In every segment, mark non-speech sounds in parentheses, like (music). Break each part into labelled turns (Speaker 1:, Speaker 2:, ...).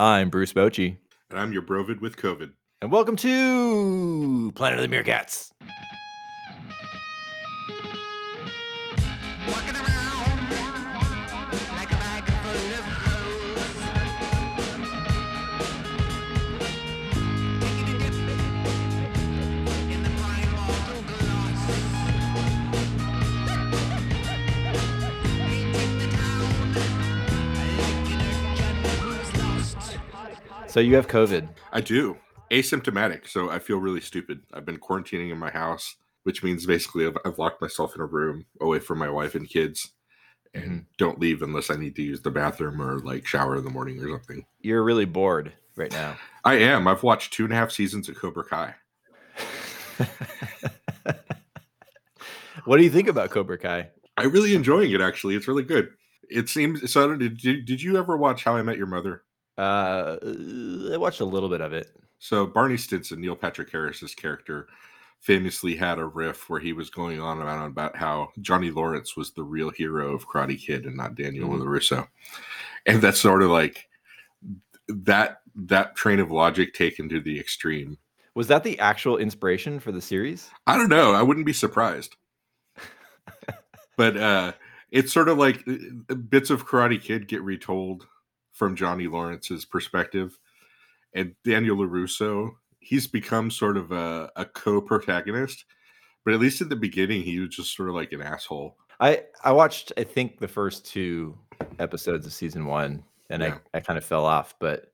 Speaker 1: I'm Bruce Bochy,
Speaker 2: And I'm your Brovid with COVID.
Speaker 1: and welcome to Planet of the Meerkats. So you have COVID.
Speaker 2: I do. Asymptomatic, so I feel really stupid. I've been quarantining in my house, which means basically I've, I've locked myself in a room away from my wife and kids and mm-hmm. don't leave unless I need to use the bathroom or like shower in the morning or something.
Speaker 1: You're really bored right now.
Speaker 2: I am. I've watched two and a half seasons of Cobra Kai. (laughs)
Speaker 1: what do you think about Cobra Kai?
Speaker 2: I'm really enjoying it, actually. It's really good. It seems so. Did did you ever watch How I Met Your Mother?
Speaker 1: Uh, I watched a little bit of it.
Speaker 2: So Barney Stinson, Neil Patrick Harris's character, famously had a riff where he was going on and on about how Johnny Lawrence was the real hero of Karate Kid and not Daniel
Speaker 1: Mhm.
Speaker 2: LaRusso, and that's sort of like that that train of logic taken to the extreme.
Speaker 1: Was that the actual inspiration for the series?
Speaker 2: I don't know. I wouldn't be surprised, (laughs) but uh, it's sort of like uh, bits of Karate Kid get retold from Johnny Lawrence's perspective, and Daniel Larusso. He's become sort of a, a co-protagonist, but at least at the beginning, he was just sort of like an asshole.
Speaker 1: I I watched I think the first two episodes of season one, and
Speaker 2: Yeah.
Speaker 1: I I kind of fell off. But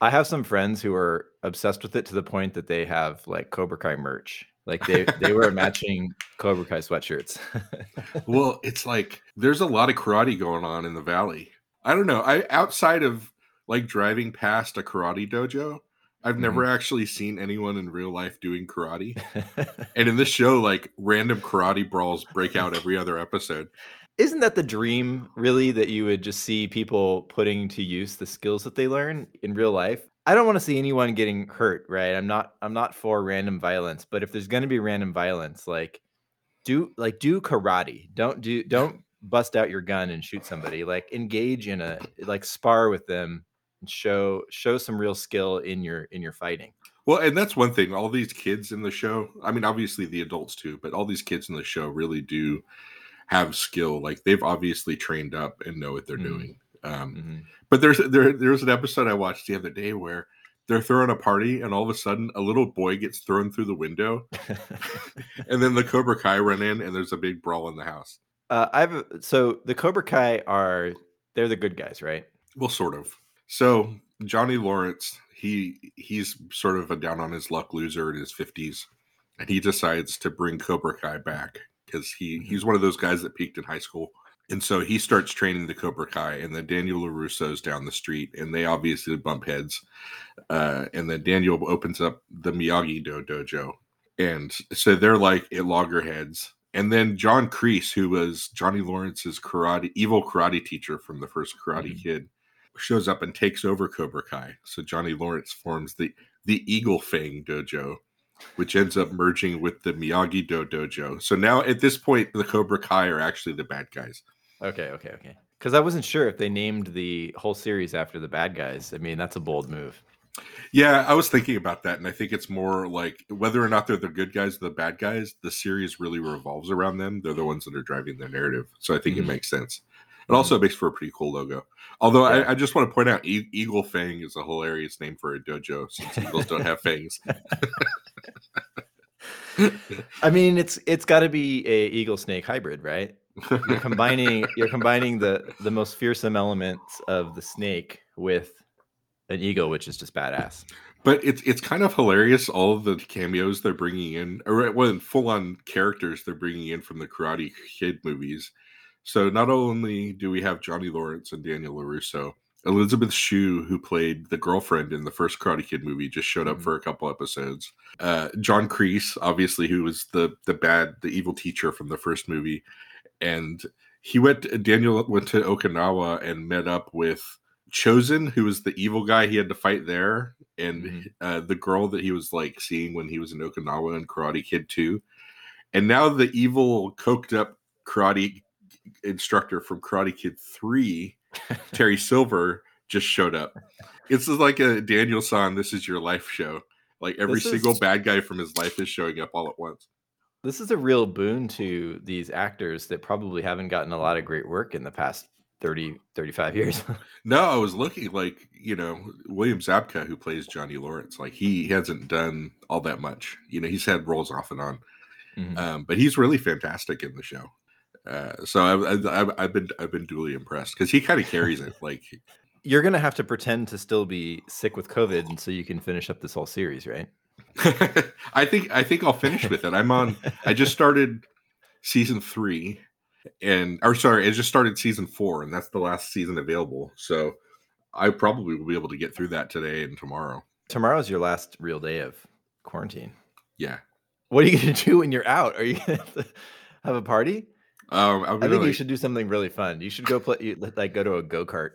Speaker 1: I have some friends who are obsessed with it to the point that they have like Cobra Kai merch. Like they (laughs) they were matching Cobra Kai sweatshirts. (laughs)
Speaker 2: well, it's like there's a lot of karate going on in the valley. I don't know. I outside of like driving past a karate dojo, I've never mm-hmm. actually seen anyone in real life doing karate. (laughs) And in this show, like random karate brawls break out every other episode.
Speaker 1: Isn't that the dream, really, that you would just see people putting to use the skills that they learn in real life? I don't want to see anyone getting hurt, right? I'm not I'm not for random violence, but if there's going to be random violence, like do like do karate. Don't do don't bust out your gun and shoot somebody. Like engage in a like spar with them and show show some real skill in your in your fighting.
Speaker 2: Well, and that's one thing. All these kids in the show, I mean, obviously the adults too, but all these kids in the show really do have skill. Like they've obviously trained up and know what they're
Speaker 1: Mhm.
Speaker 2: doing. Um,
Speaker 1: Mhm.
Speaker 2: But there's there there's an episode I watched the other day where they're throwing a party and all of a sudden a little boy gets thrown through the window (laughs) and then the Cobra Kai run in and there's a big brawl in the house.
Speaker 1: Uh, I've so the Cobra Kai are they're the good guys, right?
Speaker 2: Well, sort of. So Johnny Lawrence, he he's sort of a down on his luck loser in his fifties, and he decides to bring Cobra Kai back because he
Speaker 1: Mhm.
Speaker 2: he's one of those guys that peaked in high school, and so he starts training the Cobra Kai, and then Daniel Larusso's down the street, and they obviously bump heads, uh, and then Daniel opens up the Miyagi Do dojo, and so they're like at loggerheads. And then John Kreese, who was Johnny Lawrence's karate evil karate teacher from the first Karate
Speaker 1: Mhm.
Speaker 2: Kid, shows up and takes over Cobra Kai. So Johnny Lawrence forms the the Eagle Fang dojo, which ends up merging with the Miyagi Do dojo. So now at this point, the Cobra Kai are actually the bad guys.
Speaker 1: Okay, okay, okay. Because I wasn't sure if they named the whole series after the bad guys. I mean, that's a bold move.
Speaker 2: Yeah, I was thinking about that, and I think it's more like whether or not they're the good guys or the bad guys, the series really revolves around them. They're the ones that are driving the narrative. So I think
Speaker 1: Mhm.
Speaker 2: it makes sense. It also makes for a pretty cool logo. Although
Speaker 1: Yeah.
Speaker 2: I, I just want to point out, e- Eagle Fang is a hilarious name for a dojo since eagles don't have fangs. (laughs)
Speaker 1: I mean, it's it's got to be a eagle snake hybrid, right? You're combining you're combining the the most fearsome elements of the snake with an eagle, which is just badass.
Speaker 2: But it's it's kind of hilarious all of the cameos they're bringing in, or well, full on characters they're bringing in from the Karate Kid movies. So not only do we have Johnny Lawrence and Daniel Larusso, Elizabeth Shue, who played the girlfriend in the first Karate Kid movie, just showed up
Speaker 1: Mhm.
Speaker 2: for a couple episodes. Uh, John Kreese, obviously, who was the the bad, the evil teacher from the first movie, and he went. Daniel went to Okinawa and met up with Chozen, who was the evil guy he had to fight there, and
Speaker 1: Mhm.
Speaker 2: uh, the girl that he was like seeing when he was in Okinawa and Karate Kid 2. And now the evil, coked up karate instructor from Karate Kid 3, (laughs) Terry Silver, just showed up. It's like a Daniel San, this is your life show. Like every
Speaker 1: This
Speaker 2: single
Speaker 1: is-
Speaker 2: bad guy from his life is showing up all at once.
Speaker 1: This is a real boon to these actors that probably haven't gotten a lot of great work in the past 30, 35 years. (laughs)
Speaker 2: No, I was looking like, you know, William Zabka, who plays Johnny Lawrence, like he hasn't done all that much. You know, he's had roles off and on,
Speaker 1: Mhm.
Speaker 2: um, but he's really fantastic in the show. Uh, so I've, I've, I've been I've been duly impressed because he kind of carries it. Like, (laughs)
Speaker 1: You're gonna have to pretend to still be sick with COVID, and so you can finish up this whole series, right? (laughs)
Speaker 2: I think I think I'll finish with it. I'm on. I just started season three, and or sorry, I just started season four, and that's the last season available. So I probably will be able to get through that today and tomorrow.
Speaker 1: Tomorrow's your last real day of quarantine.
Speaker 2: Yeah.
Speaker 1: What are you gonna (laughs) do when you're out? Are you gonna have, a party?
Speaker 2: Um,
Speaker 1: I think you should do something really fun. You should go play, like go to a go kart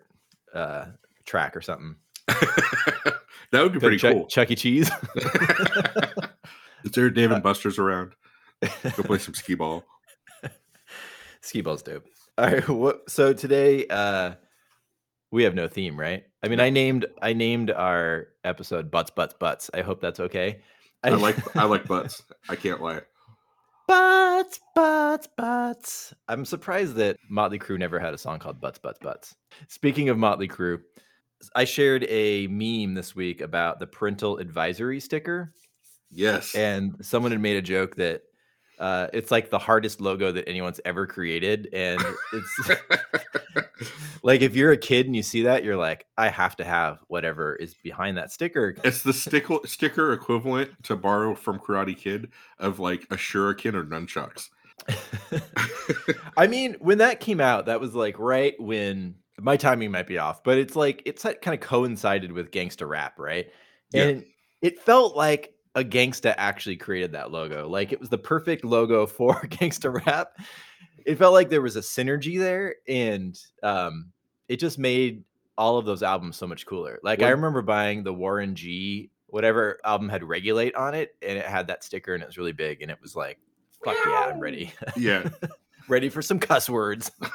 Speaker 1: uh, track or something. (laughs)
Speaker 2: that would be
Speaker 1: Go
Speaker 2: pretty
Speaker 1: Chuck,
Speaker 2: cool.
Speaker 1: Chuck E. Cheese. (laughs)
Speaker 2: Is there Dave
Speaker 1: Uh,
Speaker 2: and Buster's around? Go play some skee ball.
Speaker 1: Ski ball's dope. All right. What, so today uh, we have no theme, right? I mean, I named I named our episode "Butts, Butts, Butts." I hope that's okay.
Speaker 2: I (laughs) like I like butts. I can't lie.
Speaker 1: butts, butts, butts. I'm surprised that Motley Crue never had a song called "Butts, Butts, Butts." Speaking of Motley Crue, I shared a meme this week about the parental advisory sticker.
Speaker 2: Yes.
Speaker 1: and someone had made a joke that uh, it's like the hardest logo that anyone's ever created, and it's (laughs) like if you're a kid and you see that, you're like, I have to have whatever is behind that sticker.
Speaker 2: It's the sticker sticker equivalent to borrow from Karate Kid of like a shuriken or nunchucks. (laughs)
Speaker 1: I mean, when that came out, that was like right when my timing might be off, but it's like it's like kind of coincided with gangsta rap, right?
Speaker 2: Yeah.
Speaker 1: And it felt like a gangsta actually created that logo. Like it was the perfect logo (laughs) for gangsta rap. It felt like there was a synergy there, and um, it just made all of those albums so much cooler. Like I remember buying the Warren G whatever album had Regulate on it, and it had that sticker, and it was really big, and it was like, fuck yeah, I'm ready, (laughs)
Speaker 2: Yeah.
Speaker 1: ready for some cuss words. (laughs)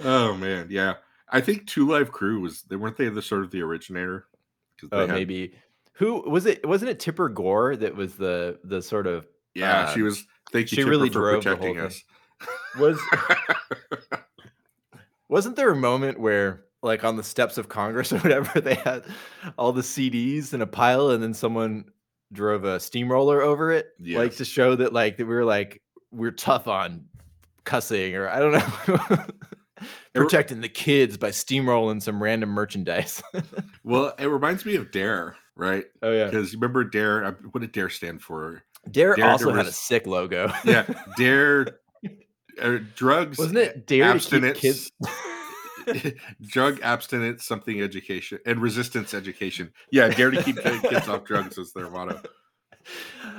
Speaker 2: oh man, yeah. I think Two Live Crew was they weren't they the sort of the originator?
Speaker 1: Oh,
Speaker 2: had-
Speaker 1: maybe. Who was it? Wasn't it Tipper Gore that was the the sort of
Speaker 2: Yeah, she
Speaker 1: um,
Speaker 2: was. Thank you,
Speaker 1: she
Speaker 2: Tipper,
Speaker 1: really
Speaker 2: for
Speaker 1: drove the whole
Speaker 2: protecting
Speaker 1: thing.
Speaker 2: us.
Speaker 1: was (laughs) wasn't there a moment where like on the steps of Congress (laughs) or whatever they had all the CDs in a pile and then someone drove a steamroller over it like to show that like that we were like we're tough on cussing or I don't know (laughs) protecting the kids by steamrolling some random merchandise.
Speaker 2: well, it reminds me of Dare, right?
Speaker 1: oh yeah.
Speaker 2: Because you remember Dare. uh, What did Dare stand for?
Speaker 1: Dare,
Speaker 2: Dare
Speaker 1: also had a sick logo. (laughs)
Speaker 2: Yeah, (laughs) Dare. uh, drugs.
Speaker 1: Wasn't it Dare to
Speaker 2: abstinence,
Speaker 1: keep kids (laughs)
Speaker 2: drug abstinence, something education, and resistance education. Yeah, dare to keep kids off drugs is their motto.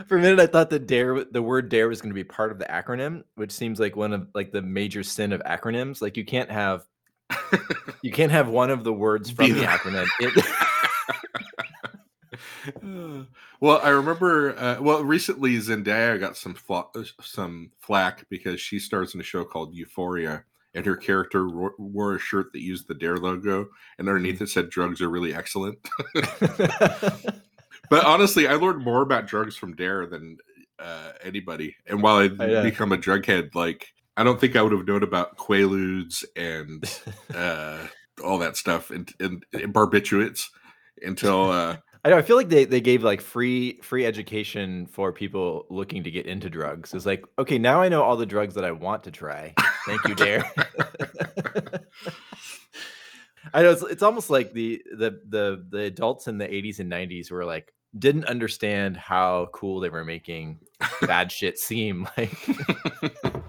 Speaker 1: For a minute, I thought that dare, the word dare, was going to be part of the acronym, which seems like one of like the major sin of acronyms. Like you can't have you can't have one of the words from the
Speaker 2: the-
Speaker 1: acronym. It,
Speaker 2: well, I remember. Uh, well, recently Zendaya got some fla- uh, some flack because she stars in a show called Euphoria, and her character ro- wore a shirt that used the Dare logo, and underneath it said "Drugs are really excellent." (laughs) but honestly, I learned more about drugs from Dare than uh, anybody. And while I
Speaker 1: Oh, yeah.
Speaker 2: become a drug head, like I don't think I would have known about Quaaludes and (laughs) uh, all that stuff and, and, and barbiturates until. Uh,
Speaker 1: I know. I feel like they, they gave like free free education for people looking to get into drugs. It's like, okay, now I know all the drugs that I want to try. Thank you, Dare. (laughs) I know it's, it's almost like the the the the adults in the 80s and 90s were like didn't understand how cool they were making bad (laughs) shit seem like. (laughs) all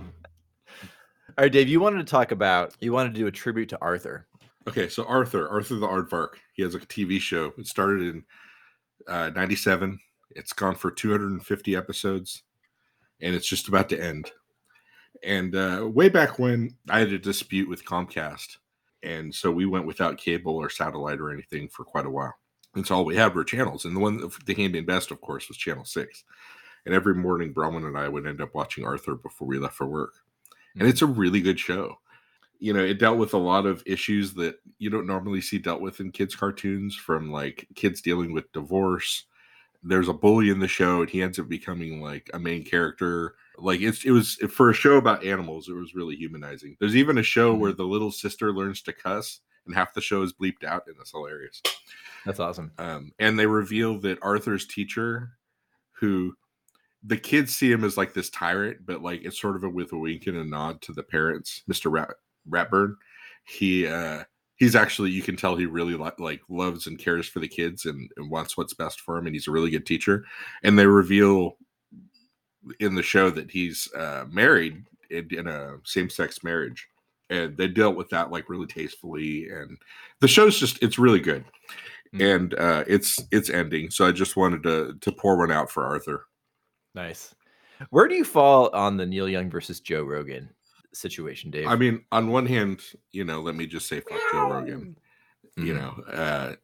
Speaker 1: right, Dave, you wanted to talk about you wanted to do a tribute to Arthur.
Speaker 2: Okay, so Arthur, Arthur the Aardvark, he has a TV show. It started in uh, 97. It's gone for 250 episodes, and it's just about to end. And uh, way back when, I had a dispute with Comcast, and so we went without cable or satellite or anything for quite a while. And so all we had were channels, and the one that came in best, of course, was Channel Six. And every morning, Bronwyn and I would end up watching Arthur before we left for work, and it's a really good show you know, it dealt with a lot of issues that you don't normally see dealt with in kids' cartoons, from like kids dealing with divorce. There's a bully in the show, and he ends up becoming like a main character. Like it's it was for a show about animals, it was really humanizing. There's even a show where the little sister learns to cuss, and half the show is bleeped out, and it's hilarious.
Speaker 1: That's awesome.
Speaker 2: Um, and they reveal that Arthur's teacher, who the kids see him as like this tyrant, but like it's sort of a with a wink and a nod to the parents, Mr. Rat Ratburn. He uh he's actually you can tell he really li- like loves and cares for the kids and, and wants what's best for him and he's a really good teacher. And they reveal in the show that he's uh married in, in a same-sex marriage. And they dealt with that like really tastefully and the show's just it's really good
Speaker 1: Mm.
Speaker 2: and uh, it's it's ending. So I just wanted to to pour one out for Arthur.
Speaker 1: Nice. Where do you fall on the Neil Young versus Joe Rogan situation, Dave?
Speaker 2: I mean, on one hand, you know, let me just say fuck Joe Rogan. You
Speaker 1: Mhm.
Speaker 2: know, uh,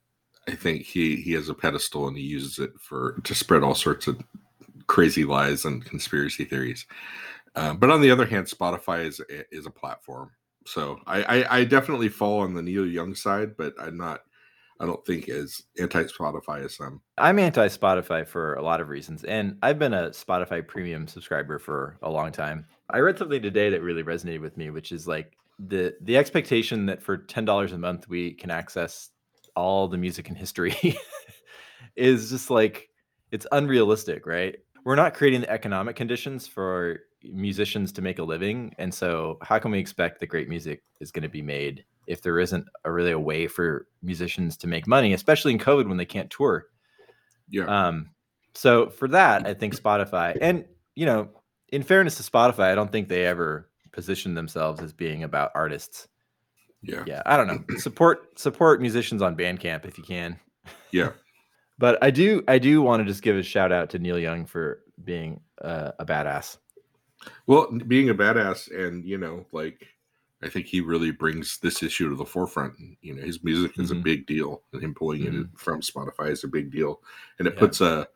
Speaker 2: I think he he has a pedestal and he uses it for to spread all sorts of crazy lies and conspiracy theories. Uh, but on the other hand, Spotify is is a platform. So I, I I definitely fall on the Neil Young side, but I'm not. I don't think as anti Spotify as some.
Speaker 1: I'm anti Spotify for a lot of reasons, and I've been a Spotify premium subscriber for a long time. I read something today that really resonated with me, which is like the the expectation that for ten dollars a month we can access all the music in history (laughs) is just like it's unrealistic, right? We're not creating the economic conditions for musicians to make a living, and so how can we expect that great music is going to be made if there isn't a really a way for musicians to make money, especially in COVID when they can't tour?
Speaker 2: Yeah,
Speaker 1: Um, so for that, I think Spotify, and you know, in fairness to Spotify, I don't think they ever position themselves as being about artists.
Speaker 2: yeah,
Speaker 1: Yeah, I don't know. (clears throat) support support musicians on Bandcamp if you can.
Speaker 2: yeah. (laughs)
Speaker 1: But I do I do want to just give a shout out to Neil Young for being uh, a badass.
Speaker 2: Well, being a badass, and you know, like I think he really brings this issue to the forefront. You know, his music is
Speaker 1: Mhm.
Speaker 2: a big deal, and him pulling
Speaker 1: Mhm.
Speaker 2: it from Spotify is a big deal, and it
Speaker 1: Yeah.
Speaker 2: puts a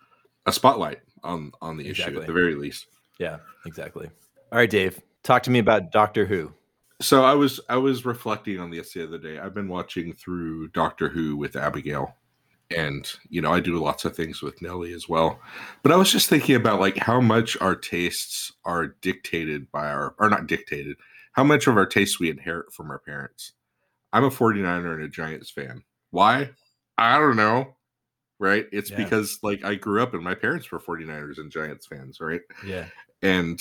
Speaker 2: a spotlight on on the issue at the very least.
Speaker 1: Yeah, exactly. All right, Dave, talk to me about Doctor Who.
Speaker 2: So I was I was reflecting on this the other day. I've been watching through Doctor Who with Abigail, and you know I do lots of things with Nellie as well. But I was just thinking about like how much our tastes are dictated by our or not dictated, how much of our tastes we inherit from our parents. I'm a 49er and a Giants fan. Why? I don't know. Right? It's
Speaker 1: Yeah.
Speaker 2: because like I grew up and my parents were 49ers and Giants fans, right?
Speaker 1: Yeah.
Speaker 2: and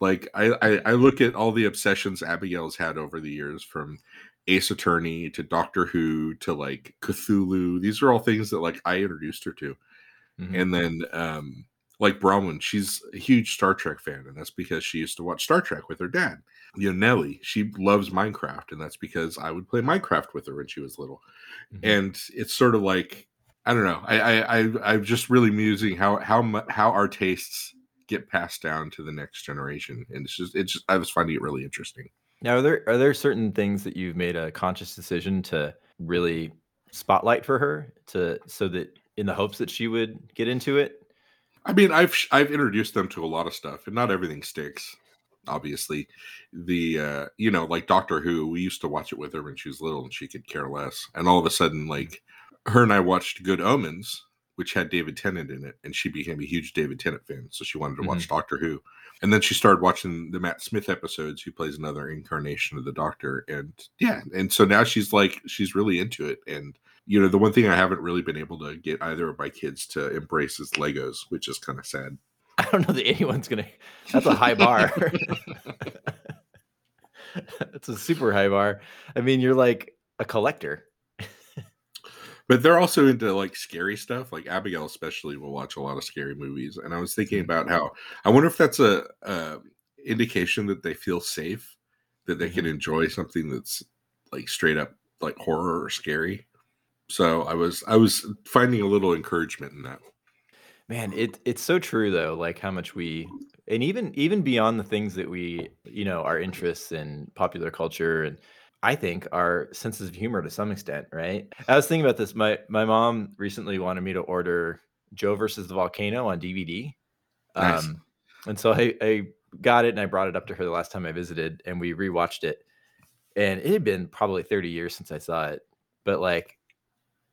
Speaker 2: like I, I i look at all the obsessions abigail's had over the years from ace attorney to doctor who to like cthulhu these are all things that like i introduced her to
Speaker 1: Mhm.
Speaker 2: and then um like bronwyn she's a huge star trek fan and that's because she used to watch star trek with her dad you know nellie she loves minecraft and that's because i would play minecraft with her when she was little
Speaker 1: Mhm.
Speaker 2: and it's sort of like I don't know. I I, I I'm just really musing how how how our tastes get passed down to the next generation, and it's just it's just I was finding it really interesting.
Speaker 1: Now, are there are there certain things that you've made a conscious decision to really spotlight for her to so that in the hopes that she would get into it?
Speaker 2: I mean, I've I've introduced them to a lot of stuff, and not everything sticks. Obviously, the uh, you know like Doctor Who, we used to watch it with her when she was little, and she could care less. And all of a sudden, like her and I watched Good Omens, which had David Tennant in it, and she became a huge David Tennant fan, so she wanted to watch Doctor Who. And then she started watching the Matt Smith episodes, who plays another incarnation of the Doctor, and yeah, and so now she's like she's really into it. And you know, the one thing I haven't really been able to get either of my kids to embrace is Legos, which is kind of sad. (laughs)
Speaker 1: I don't know that anyone's gonna. (laughs) That's a high bar. (laughs) That's a super high bar. I mean, you're like a collector.
Speaker 2: but they're also into like scary stuff like abigail especially will watch a lot of scary movies and i was thinking
Speaker 1: Mhm.
Speaker 2: about how i wonder if that's a, a indication that they feel safe that they can
Speaker 1: Mhm.
Speaker 2: enjoy something that's like straight up like horror or scary so i was i was finding a little encouragement in that
Speaker 1: Man, it it's so true though, like how much we and even even beyond the things that we, you know, our interests in popular culture and I think our senses of humor to some extent, right? I was thinking about this. My my mom recently wanted me to order Joe versus the Volcano on DVD.
Speaker 2: Nice.
Speaker 1: Um and so I, I got it and I brought it up to her the last time I visited and we rewatched it. and it had been probably 30 years since I saw it, but like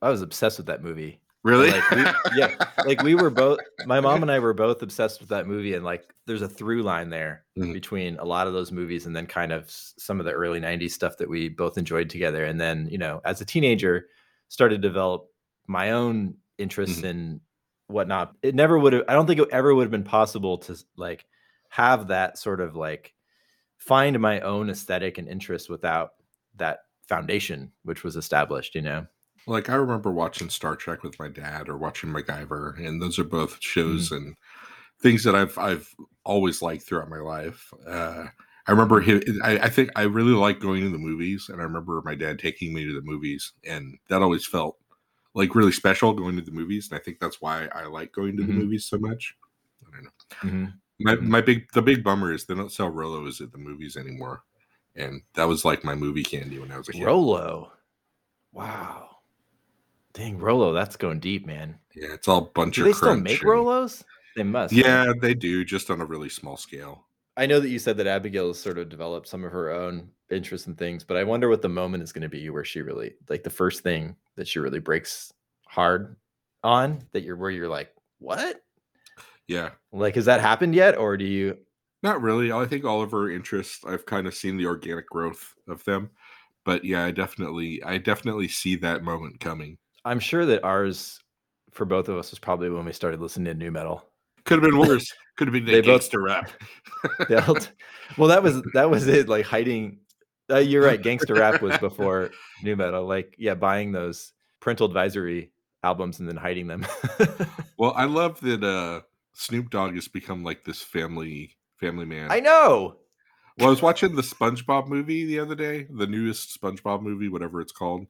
Speaker 1: I was obsessed with that movie.
Speaker 2: Really?
Speaker 1: Like, we, yeah, (laughs) like we were both. My mom and I were both obsessed with that movie, and like there's a through line there
Speaker 2: Mhm.
Speaker 1: between a lot of those movies, and then kind of some of the early '90s stuff that we both enjoyed together. And then you know, as a teenager, started to develop my own interests in whatnot. It never would have. I don't think it ever would have been possible to like have that sort of like find my own aesthetic and interest without that foundation which was established you know
Speaker 2: like I remember watching Star Trek with my dad or watching MacGyver, and those are both shows and things that I've I've always liked throughout my life. Uh, I remember hi I, I think I really like going to the movies, and I remember my dad taking me to the movies, and that always felt like really special going to the movies, and I think that's why I like going to the
Speaker 1: Mhm.
Speaker 2: movies so much. I don't know.
Speaker 1: Mhm.
Speaker 2: My
Speaker 1: Mhm.
Speaker 2: my big the big bummer is they don't sell Rolos at the movies anymore, and that was like my movie candy when I was a kid.
Speaker 1: Rolo. Wow. Dang, Rolo, that's going deep, man.
Speaker 2: Yeah, it's all bunch
Speaker 1: Do
Speaker 2: of
Speaker 1: they still make
Speaker 2: and-
Speaker 1: Rolos? They must. right?
Speaker 2: Yeah, they do, just on a really small scale.
Speaker 1: I know that you said that Abigail has sort of developed some of her own interests and things, but I wonder what the moment is going to be where she really like the first thing that she really breaks hard on that you're where you're like, what?
Speaker 2: Yeah,
Speaker 1: Like, has that happened yet? Or do you
Speaker 2: not really. I think all of her interests, I've kind of seen the organic growth of them. But yeah, I definitely, I definitely see that moment coming.
Speaker 1: I'm sure that ours for both of us was probably when we started listening to nu metal.
Speaker 2: Could have been worse. Could have been
Speaker 1: They
Speaker 2: the
Speaker 1: both-
Speaker 2: gangster rap. (laughs)
Speaker 1: They all well, that was that was it. Like hiding. Uh, you're right. Gangster rap was before nu metal. Like yeah, buying those parental advisory albums and then hiding them. (laughs)
Speaker 2: well, I love that uh Snoop Dogg has become like this family family man.
Speaker 1: I know.
Speaker 2: Well, I was watching the SpongeBob movie the other day, the newest SpongeBob movie, whatever it's called.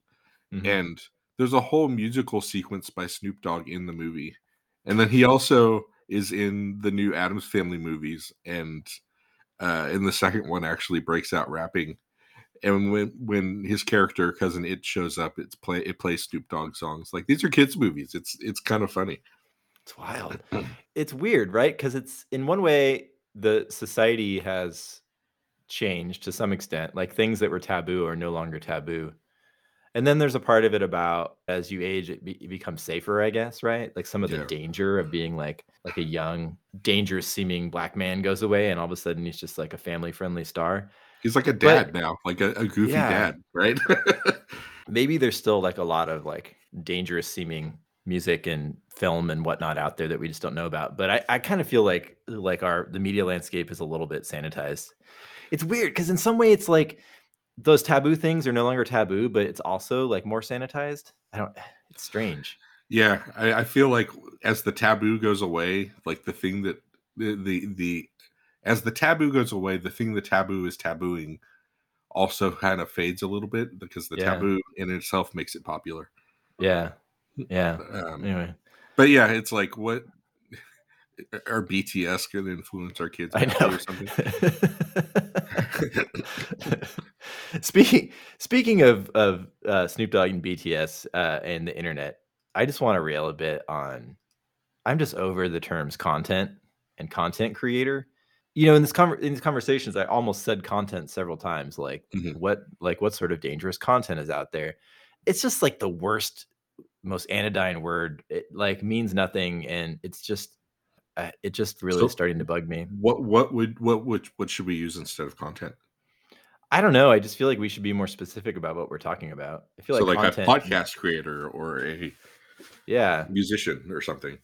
Speaker 1: Mhm.
Speaker 2: and there's a whole musical sequence by Snoop Dogg in the movie. And then he also is in the new Addams Family movies and uh in the second one actually breaks out rapping. And when when his character cousin it shows up, it's play it plays Snoop Dogg songs. Like these are kids movies. It's it's kind of funny.
Speaker 1: It's wild. (clears throat) it's weird, right? Because it's in one way the society has changed to some extent. Like things that were taboo are no longer taboo. And then there's a part of it about as you age, it, be, it becomes safer, I guess, right? Like some of the danger of being like like a young, dangerous seeming black man goes away, and all of a sudden he's just like a family friendly star.
Speaker 2: He's like a
Speaker 1: But-
Speaker 2: dad now, like a, a goofy
Speaker 1: Yeah.
Speaker 2: dad, right? (laughs)
Speaker 1: maybe there's still like a lot of like dangerous seeming music and film and whatnot out there that we just don't know about but i, I kind of feel like like our the media landscape is a little bit sanitized it's weird because in some way it's like those taboo things are no longer taboo but it's also like more sanitized i don't (sighs) it's strange
Speaker 2: Yeah, I, I feel like as the taboo goes away, like the thing that the, the the as the taboo goes away, the thing the taboo is tabooing also kind of fades a little bit because the
Speaker 1: Yeah.
Speaker 2: taboo in itself makes it popular.
Speaker 1: yeah yeah
Speaker 2: Um,
Speaker 1: anyway
Speaker 2: But yeah, it's like what (laughs) are BTS going to influence our kids
Speaker 1: i know
Speaker 2: or something? (laughs) (laughs) (laughs)
Speaker 1: speaking speaking of of uh, Snoop Dogg and BTS uh, and the internet, I just want to rail a bit on. I'm just over the terms content and content creator. You know, in this conver- in these conversations, I almost said content several times. Like
Speaker 2: Mhm.
Speaker 1: what like what sort of dangerous content is out there? It's just like the worst, most anodyne word. It like means nothing, and it's just uh, it just really
Speaker 2: So-
Speaker 1: is starting to bug me.
Speaker 2: What what would what would what should we use instead of content?
Speaker 1: I don't know. I just feel like we should be more specific about what we're talking about. I feel
Speaker 2: so
Speaker 1: like,
Speaker 2: like
Speaker 1: content,
Speaker 2: a podcast creator or a
Speaker 1: Yeah,
Speaker 2: musician or something.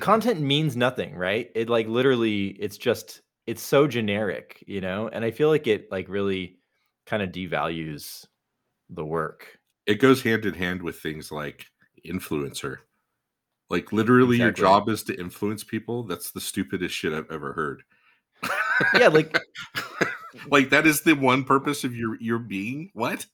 Speaker 1: content means nothing, right? It like literally, it's just it's so generic, you know. And I feel like it like really kind of devalues the work.
Speaker 2: it goes hand in hand with things like influencer. Like literally, your job is to influence people. That's the stupidest shit I've ever heard.
Speaker 1: Yeah, like (laughs)
Speaker 2: like that is the one purpose of your your being. What?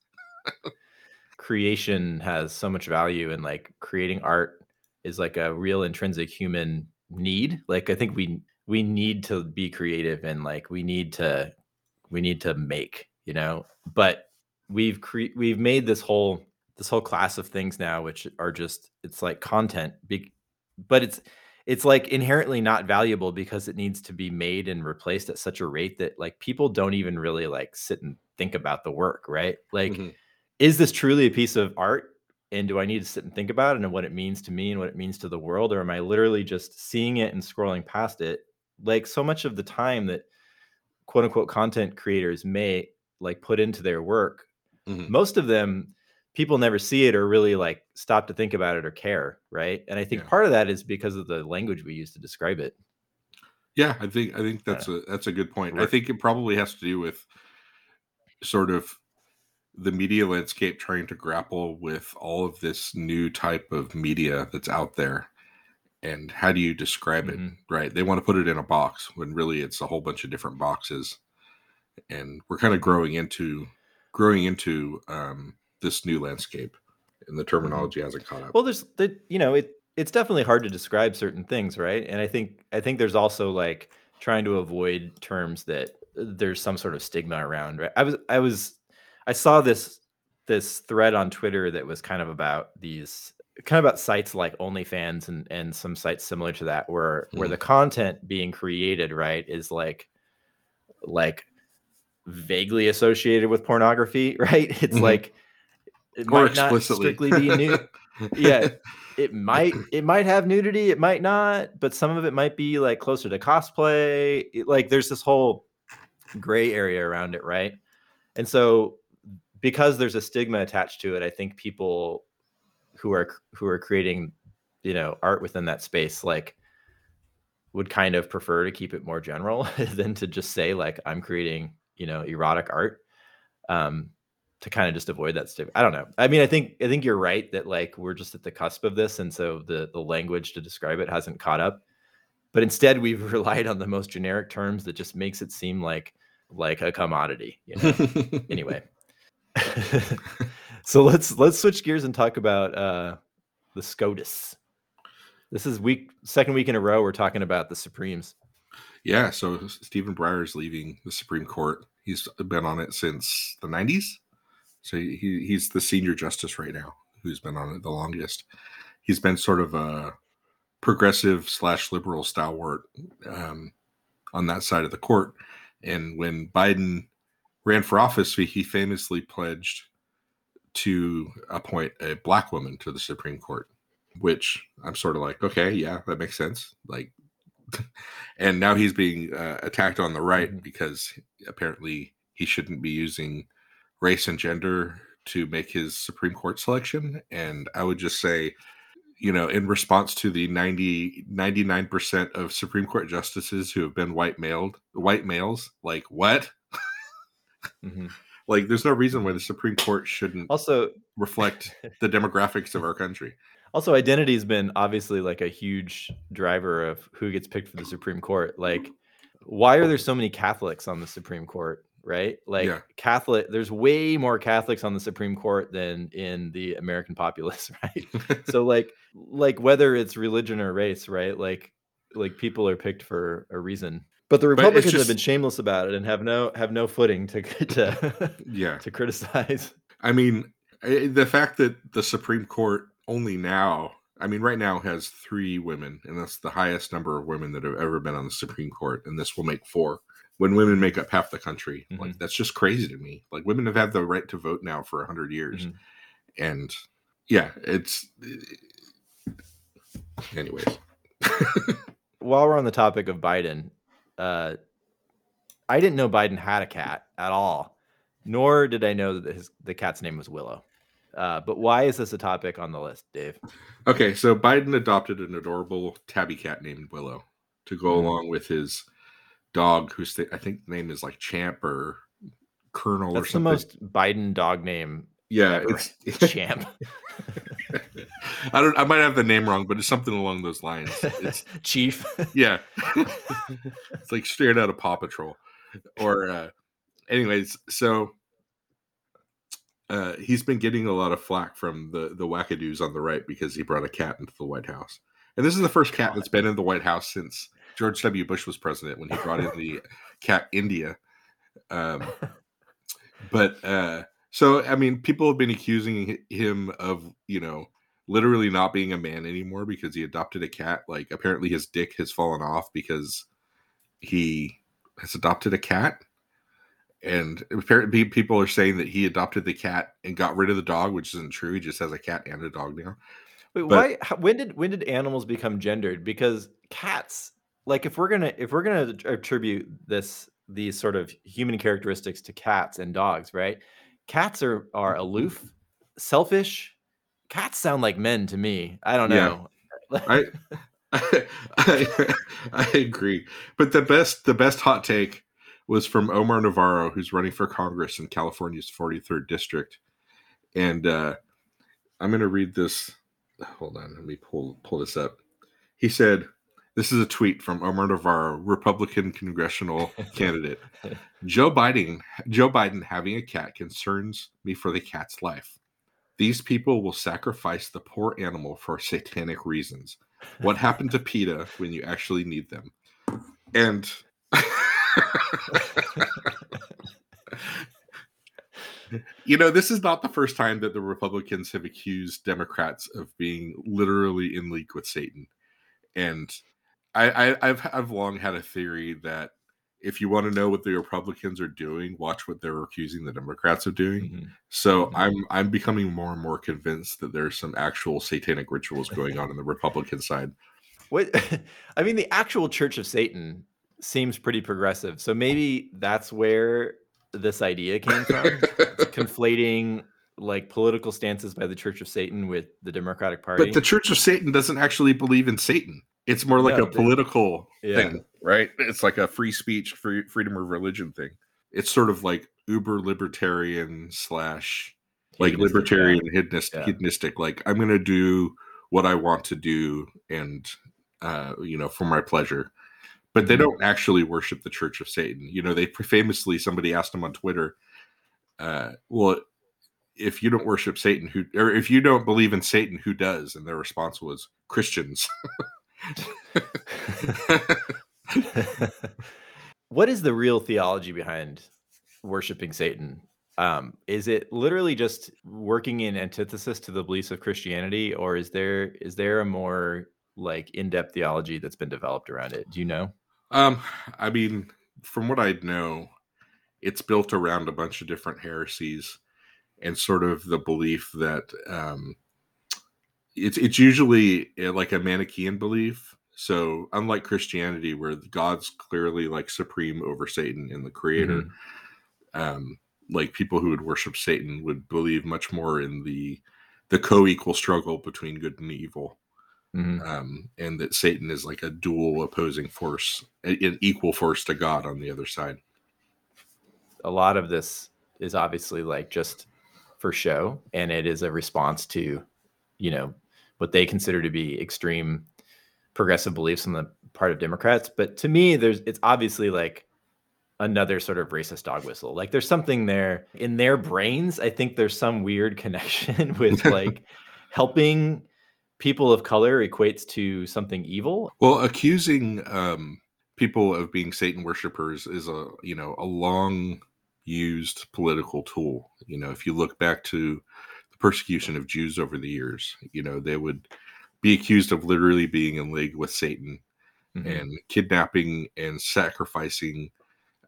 Speaker 1: creation has so much value, and like creating art is like a real intrinsic human need. Like I think we we need to be creative and like we need to we need to make you know but we've cre- we've made this whole this whole class of things now which are just it's like content big but it's it's like inherently not valuable because it needs to be made and replaced at such a rate that like people don't even really like sit and think about the work, right? Like,
Speaker 2: Mhm.
Speaker 1: is this truly a piece of art? And do I need to sit and think about it and what it means to me and what it means to the world? Or am I literally just seeing it and scrolling past it? Like so much of the time that quote unquote content creators may like put into their work,
Speaker 2: Mhm.
Speaker 1: most of them people never see it or really like stop to think about it or care, right? And I think
Speaker 2: Yeah.
Speaker 1: part of that is because of the language we use to describe it.
Speaker 2: Yeah, I think I think that's a that's a good point. I think it probably has to do with sort of the media landscape trying to grapple with all of this new type of media that's out there and how do you describe
Speaker 1: Mhm.
Speaker 2: it right they want to put it in a box when really it's a whole bunch of different boxes and we're kind of growing into growing into um, this new landscape and the terminology hasn't caught up
Speaker 1: Well, there's the you know it it's definitely hard to describe certain things, right? And I think I think there's also like trying to avoid terms that uh, there's some sort of stigma around, right? I was I was I saw this this thread on Twitter that was kind of about these kind of about sites like OnlyFans and and some sites similar to that where where
Speaker 2: Mhm.
Speaker 1: the content being created, right, is like like vaguely associated with pornography, (laughs) right? It's
Speaker 2: Mhm.
Speaker 1: like it
Speaker 2: or
Speaker 1: might not
Speaker 2: explicitly.
Speaker 1: strictly be new (laughs) yeah it might it might have nudity it might not but some of it might be like closer to cosplay It- like there's this whole gray area around it right? And so because there's a stigma attached to it i think people who are who are creating you know art within that space like would kind of prefer to keep it more general (laughs) than to just say like i'm creating you know erotic art. Um to kind of just avoid that stigma. I don't know. I mean, I think I think you're right that like we're just at the cusp of this, and so the the language to describe it hasn't caught up. But instead, we've (laughs) relied on the most generic terms that just makes it seem like like a commodity. You know? (laughs) anyway, so let's let's switch gears and talk about uh, the SCOTUS. This is week second week in a row we're talking about the Supremes.
Speaker 2: Yeah, so Stephen Breyer is leaving the Supreme Court. He's been on it since the 90s. So he, he's the senior justice right now who's been on it the longest. He's been sort of a progressive slash liberal stalwart um, on that side of the court. And when Biden ran for office, he- famously pledged to appoint a black woman to the Supreme Court, which I'm sort of like, okay, yeah, that makes sense. Like, (laughs) and now he's being uh, attacked on the right
Speaker 1: Mhm.
Speaker 2: because apparently he shouldn't be using race and gender to make his Supreme Court selection. And I would just say, you know, in response to the 90, 99% of Supreme Court justices who have been white mailed, white males, like what?
Speaker 1: Mhm. (laughs)
Speaker 2: Like, there's no reason why the Supreme Court shouldn't
Speaker 1: Also,
Speaker 2: reflect (laughs) the demographics of our country.
Speaker 1: Also, identity has been obviously like a huge driver of who gets picked for the Supreme Court. Like, why are there so many Catholics on the Supreme Court? Right? Like,
Speaker 2: Yeah.
Speaker 1: Catholic, there's way more Catholics on the Supreme Court than in the American populace, (laughs) right? (laughs) so, like, like whether it's religion or race, right? Like, like people are picked for a reason. But the Republicans
Speaker 2: just-
Speaker 1: have been shameless about it and have no have no footing to to
Speaker 2: yeah. (laughs)
Speaker 1: to criticize.
Speaker 2: I mean, eh, the fact that the Supreme Court only now, I mean, right now has three women, and that's the highest number of women that have ever been on the Supreme Court, and this will make four. When women make up half the country, like
Speaker 1: Mhm.
Speaker 2: that's just crazy to me. Like women have had the right to vote now for hundred years,
Speaker 1: Mhm.
Speaker 2: and yeah, it's. Anyways, (laughs)
Speaker 1: while we're on the topic of Biden, uh, I didn't know Biden had a cat at all, nor did I know that his the cat's name was Willow. Uh, but why is this a topic on the list, Dave?
Speaker 2: okay, so Biden adopted an adorable tabby cat named Willow to go
Speaker 1: Mhm.
Speaker 2: along with his dog, who's th- I think the name is like Champ or Colonel or
Speaker 1: That's the
Speaker 2: something.
Speaker 1: most Biden dog name
Speaker 2: yeah, it's,
Speaker 1: It's (laughs) Champ. (laughs)
Speaker 2: I don't. I might have the name wrong, but it's something along those lines. It's (laughs)
Speaker 1: Chief.
Speaker 2: yeah, it's like straight out of Paw Patrol. Or, uh, anyways, so uh, he's been getting a lot of flack from the the wackadoos on the right because he brought a cat into the White House, and this is the first cat that's been in the White House since George W. Bush was president when he brought in the (laughs) cat India. Um, (laughs) but uh, so I mean, people have been accusing him of you know literally not being a man anymore because he adopted a cat. Like apparently his dick has fallen off because he has adopted a cat. And apparently people are saying that he adopted the cat and got rid of the dog, which isn't true. He just has a cat and a dog now.
Speaker 1: Wait,
Speaker 2: But-
Speaker 1: why? When did when did animals become gendered? Because cats, like if we're gonna if we're gonna attribute this these sort of human characteristics to cats and dogs, right? Cats are are aloof, selfish. Cats sound like men to me. I don't
Speaker 2: Yeah.
Speaker 1: know. (laughs)
Speaker 2: I, (laughs) I (laughs) I agree. But the best the best hot take was from Omar Navarro, who's running for Congress in California's 43rd district. And uh, I'm going to read this. Hold on, let me pull pull this up. He said, "This is a tweet from Omar Navarro, Republican congressional (laughs) candidate. Joe Biden, Joe Biden having a cat concerns me for the cat's life. These people will sacrifice the poor animal for satanic reasons. What happened to PETA when you actually need them?" And (laughs) you know, this is not the first time that the Republicans have accused Democrats of being literally in league with Satan. And I, I I've I've long had a theory that if you want to know what the Republicans are doing, watch what they're accusing the Democrats of doing.
Speaker 1: Mhm.
Speaker 2: So
Speaker 1: Mhm.
Speaker 2: I'm I'm becoming more and more convinced that there's some actual satanic rituals going on in the Republican side.
Speaker 1: What (laughs) I mean, the actual Church of Satan seems pretty progressive. So maybe that's where this idea came from. (laughs) conflating like political stances by the Church of Satan with the Democratic Party.
Speaker 2: But the Church of Satan doesn't actually believe in Satan. It's more like
Speaker 1: No,
Speaker 2: a
Speaker 1: they-
Speaker 2: political
Speaker 1: Yeah.
Speaker 2: thing, right? It's like a free speech, free, freedom of religion thing. It's sort of like uber libertarian slash like
Speaker 1: Hedonistic, yeah.
Speaker 2: libertarian
Speaker 1: Yeah.
Speaker 2: hedonistic. Like I'm going to do what I want to do, and uh, you know, for my pleasure. But they
Speaker 1: Mhm.
Speaker 2: don't actually worship the Church of Satan. You know, they famously somebody asked them on Twitter, uh, "Well, if you don't worship Satan, who or if you don't believe in Satan, who does?" And their response was Christians. (laughs)
Speaker 1: what is the real theology behind worshiping Satan? Um, is it literally just working in antithesis to the beliefs of Christianity, or is there is there a more like in-depth theology that's been developed around it? Do you know?
Speaker 2: Um, I mean, from what I know, it's built around a bunch of different heresies and sort of the belief that um, it's it's usually uh, like a Manichaean belief. So unlike Christianity, where God's clearly like supreme over Satan and the Creator,
Speaker 1: Mhm.
Speaker 2: um, like people who would worship Satan would believe much more in the the co-equal struggle between good and evil
Speaker 1: Mhm.
Speaker 2: um, and that Satan is like a dual opposing force, an equal force to God on the other side.
Speaker 1: a lot of this is obviously like just for show and it is a response to you know what they consider to be extreme progressive beliefs on the part of democrats. But to me there's it's obviously like another sort of racist dog whistle. Like there's something there in their brains. I think there's some weird connection (laughs) with (laughs) like helping people of color equates to something evil.
Speaker 2: Well, accusing um, people of being Satan worshippers is a you know a long used political tool. You know, if you look back to persecution of Jews over the years, you know they would be accused of literally being in league with Satan
Speaker 1: Mhm.
Speaker 2: and kidnapping and sacrificing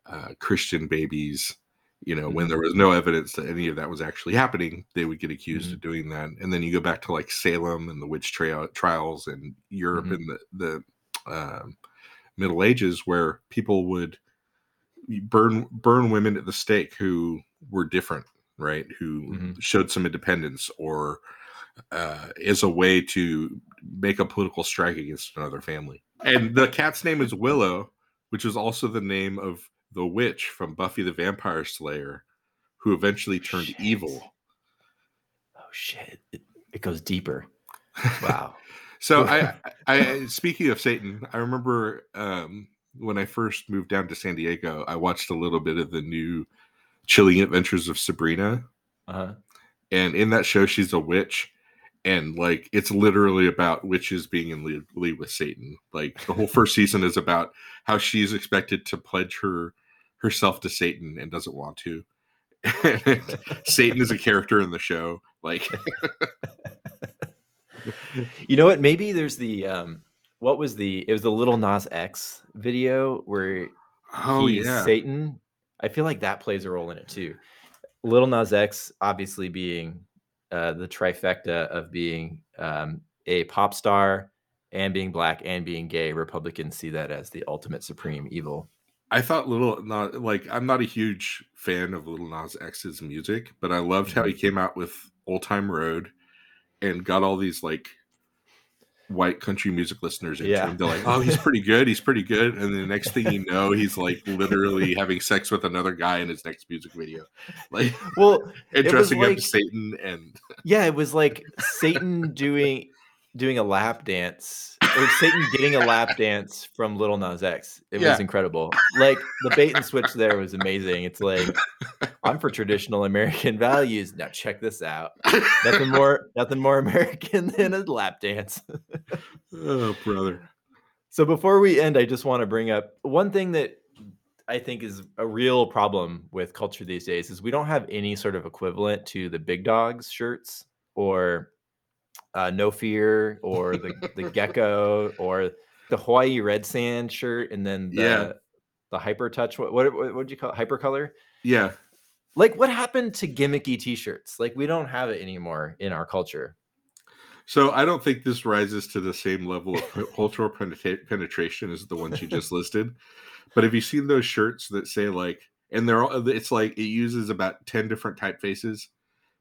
Speaker 2: uh, Christian babies. You know, when
Speaker 1: Mhm.
Speaker 2: there was no evidence that any of that was actually happening, they would get accused
Speaker 1: Mhm.
Speaker 2: of doing that. And then you go back to like Salem and the witch tri- trials in Europe
Speaker 1: Mhm.
Speaker 2: in the the um, Middle Ages, where people would burn burn women at the stake who were different, right? Who
Speaker 1: Mhm.
Speaker 2: showed some independence or uh, as a way to make a political strike against another family. And the cat's name is Willow, which is also the name of the witch from Buffy the Vampire Slayer, who eventually turned
Speaker 1: Shit.
Speaker 2: evil.
Speaker 1: oh shit it, it goes deeper (laughs) wow
Speaker 2: So (laughs) I, I, speaking of Satan, I remember um, when I first moved down to San Diego, I watched a little bit of the new Chilling Adventures of Sabrina,
Speaker 1: uh-huh
Speaker 2: and in that show, she's a witch, and like it's literally about witches being in league, with Satan. Like the whole first season is about how she's expected to pledge her herself to Satan and doesn't want to. (laughs) Satan is a character in the show, like (laughs)
Speaker 1: You know what? Maybe there's the um what was the it was the little Nas X video where
Speaker 2: Oh
Speaker 1: he's
Speaker 2: yeah.
Speaker 1: Satan. I feel like that plays a role in it too. Little Nas X obviously being uh, the trifecta of being um, a pop star and being black and being gay. Republicans see that as the ultimate supreme evil.
Speaker 2: I thought little not like I'm not a huge fan of Little Nas X's music, but I loved how he came out with Old Town Road and got all these like white country music listeners into
Speaker 1: Yeah.
Speaker 2: him. They're like, "Oh, he's pretty good. He's pretty good." And the next thing you know, he's like literally (laughs) having sex with another guy in his next music video, like
Speaker 1: Well, (laughs)
Speaker 2: and dressing up
Speaker 1: like-
Speaker 2: as Satan. And
Speaker 1: yeah, it was like Satan doing doing a lap dance or Satan getting a lap dance from Lil Nas X. It
Speaker 2: Yeah.
Speaker 1: was incredible. Like the bait and switch there was amazing. It's like I'm for traditional American values. Now check this out. Nothing (laughs) more nothing more American than a lap dance.
Speaker 2: oh, brother,
Speaker 1: So before we end, I just want to bring up one thing that I think is a real problem with culture these days is we don't have any sort of equivalent to the big dogs shirts or uh, no fear or the the gecko or the Hawaii red sand shirt and then the
Speaker 2: Yeah.
Speaker 1: the hyper touch what what what would you call it? Hyper Color?
Speaker 2: yeah.
Speaker 1: like what happened to gimmicky t-shirts like we don't have it anymore in our culture
Speaker 2: So I don't think this rises to the same level of cultural penetra- penetration as the ones you just (laughs) listed. But have you seen those shirts that say like, and they're all, it's like it uses about 10 different typefaces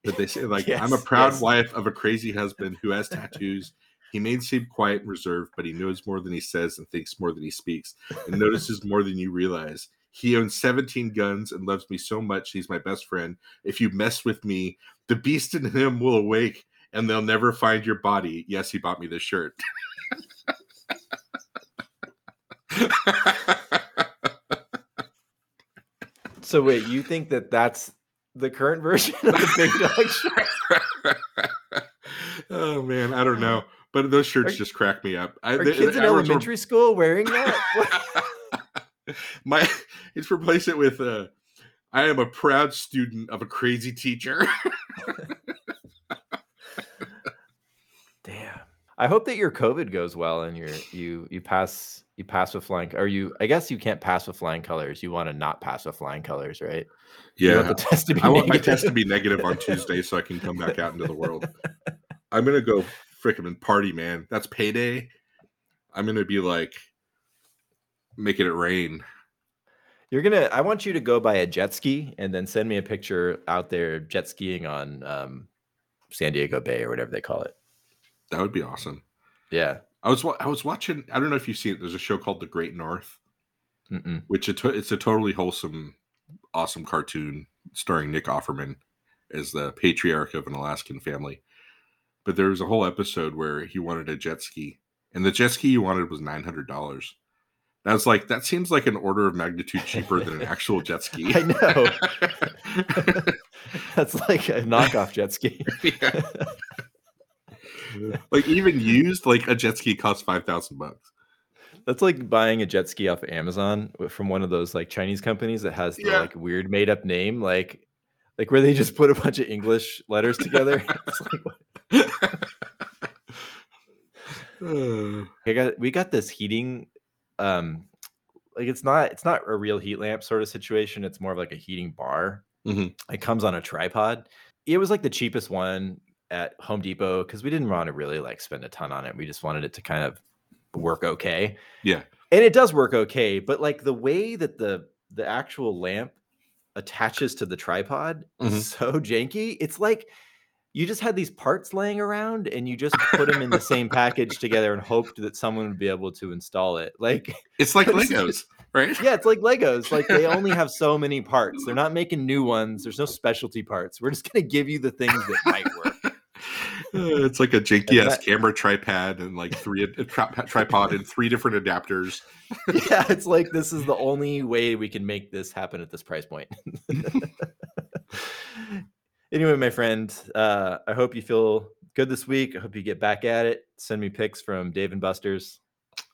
Speaker 2: that they say like, I'm a proud
Speaker 1: yes.
Speaker 2: wife of a crazy husband who has tattoos. He may seem quiet and reserved, but he knows more than he says and thinks more than he speaks and notices more than you realize. He owns 17 guns and loves me so much. He's my best friend. If you mess with me, the beast in him will awake and they'll never find your body. Yes, he bought me this shirt.
Speaker 1: so wait you think that that's the current version of the big dog (laughs) shirt
Speaker 2: oh man, I don't know, but those shirts
Speaker 1: Are-
Speaker 2: just crack me up. I,
Speaker 1: Are
Speaker 2: the-
Speaker 1: kids in elementary school wearing that? (laughs)
Speaker 2: My, it's replace it with uh, I am a proud student of a crazy teacher. (laughs)
Speaker 1: I hope that your COVID goes well and you're you you pass you pass with flying or you I guess you can't pass with flying colors. You want to not pass with flying colors, right? You want
Speaker 2: yeah,
Speaker 1: the test to be
Speaker 2: I want my test to be negative on Tuesday so I can come back out into the world. I'm gonna go freaking party, man. That's payday. I'm gonna be like making it rain.
Speaker 1: You're gonna I want you to go buy a jet ski and then send me a picture out there jet skiing on um San Diego Bay or whatever they call it.
Speaker 2: That would be awesome.
Speaker 1: Yeah.
Speaker 2: I was I was watching. I don't know if you've seen it. There's a show called The Great North,
Speaker 1: Mm-mm.
Speaker 2: which it it's a totally wholesome, awesome cartoon starring Nick Offerman as the patriarch of an Alaskan family. But there was a whole episode where he wanted a jet ski, and the jet ski he wanted was nine hundred dollars. I was like, that seems like an order of magnitude cheaper than an actual jet ski. (laughs)
Speaker 1: I know. (laughs) (laughs) That's like a knockoff jet ski. (laughs)
Speaker 2: Like even used, like a jet ski costs five thousand bucks.
Speaker 1: That's like buying a jet ski off of Amazon from one of those like Chinese companies that has the
Speaker 2: Yeah.
Speaker 1: like weird made up name, like like where they just put a bunch of English letters together. (laughs) Like, (sighs) I got we got this heating, um, like it's not it's not a real heat lamp sort of situation. It's more of like a heating bar.
Speaker 2: Mhm.
Speaker 1: It comes on a tripod. It was like the cheapest one at Home Depot because we didn't want to really like spend a ton on it. We just wanted it to kind of work okay.
Speaker 2: Yeah.
Speaker 1: and it does work okay but like the way that the the actual lamp attaches to the tripod
Speaker 2: Mhm.
Speaker 1: is so janky it's like you just had these parts laying around and you just put them in the same (laughs) package together and hoped that someone would be able to install it like
Speaker 2: it's like (laughs)
Speaker 1: It's-
Speaker 2: Legos, right?
Speaker 1: yeah it's like legos like they (laughs) only have so many parts they're not making new ones there's no specialty parts we're just going to give you the things that might work
Speaker 2: it's like a (laughs) janky ass camera tripod and like three a tri- tripod and three different adapters. (laughs)
Speaker 1: yeah it's like this is the only way we can make this happen at this price point (laughs) anyway my friend uh i hope you feel good this week i hope you get back at it send me pics from dave and buster's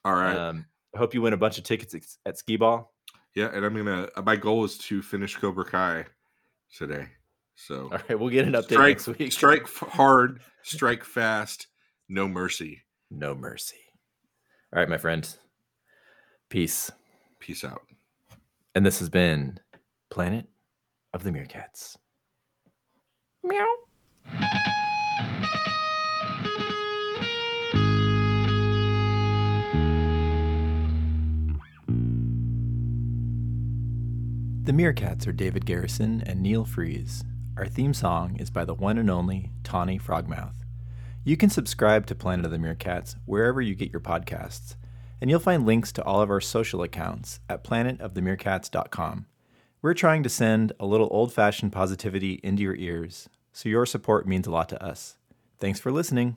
Speaker 2: All right.
Speaker 1: um i hope you win a bunch of tickets at, at skee ball
Speaker 2: yeah, and I'm gonna. uh, My goal is to finish Cobra Kai today. So
Speaker 1: all right we'll get an update
Speaker 2: strike,
Speaker 1: next week
Speaker 2: strike hard, strike fast, No mercy.
Speaker 1: No mercy. All right, my friend. Peace.
Speaker 2: Peace out.
Speaker 1: And this has been Planet of the Meerkats. Meow. The Meerkats are David Garrison and Neil Freeze. Our theme song is by the one and only Tawny Frogmouth. You can subscribe to Planet of the Meerkats wherever you get your podcasts, and you'll find links to all of our social accounts at planetofthemeerkats.com. We're trying to send a little old fashioned positivity into your ears, so your support means a lot to us. Thanks for listening.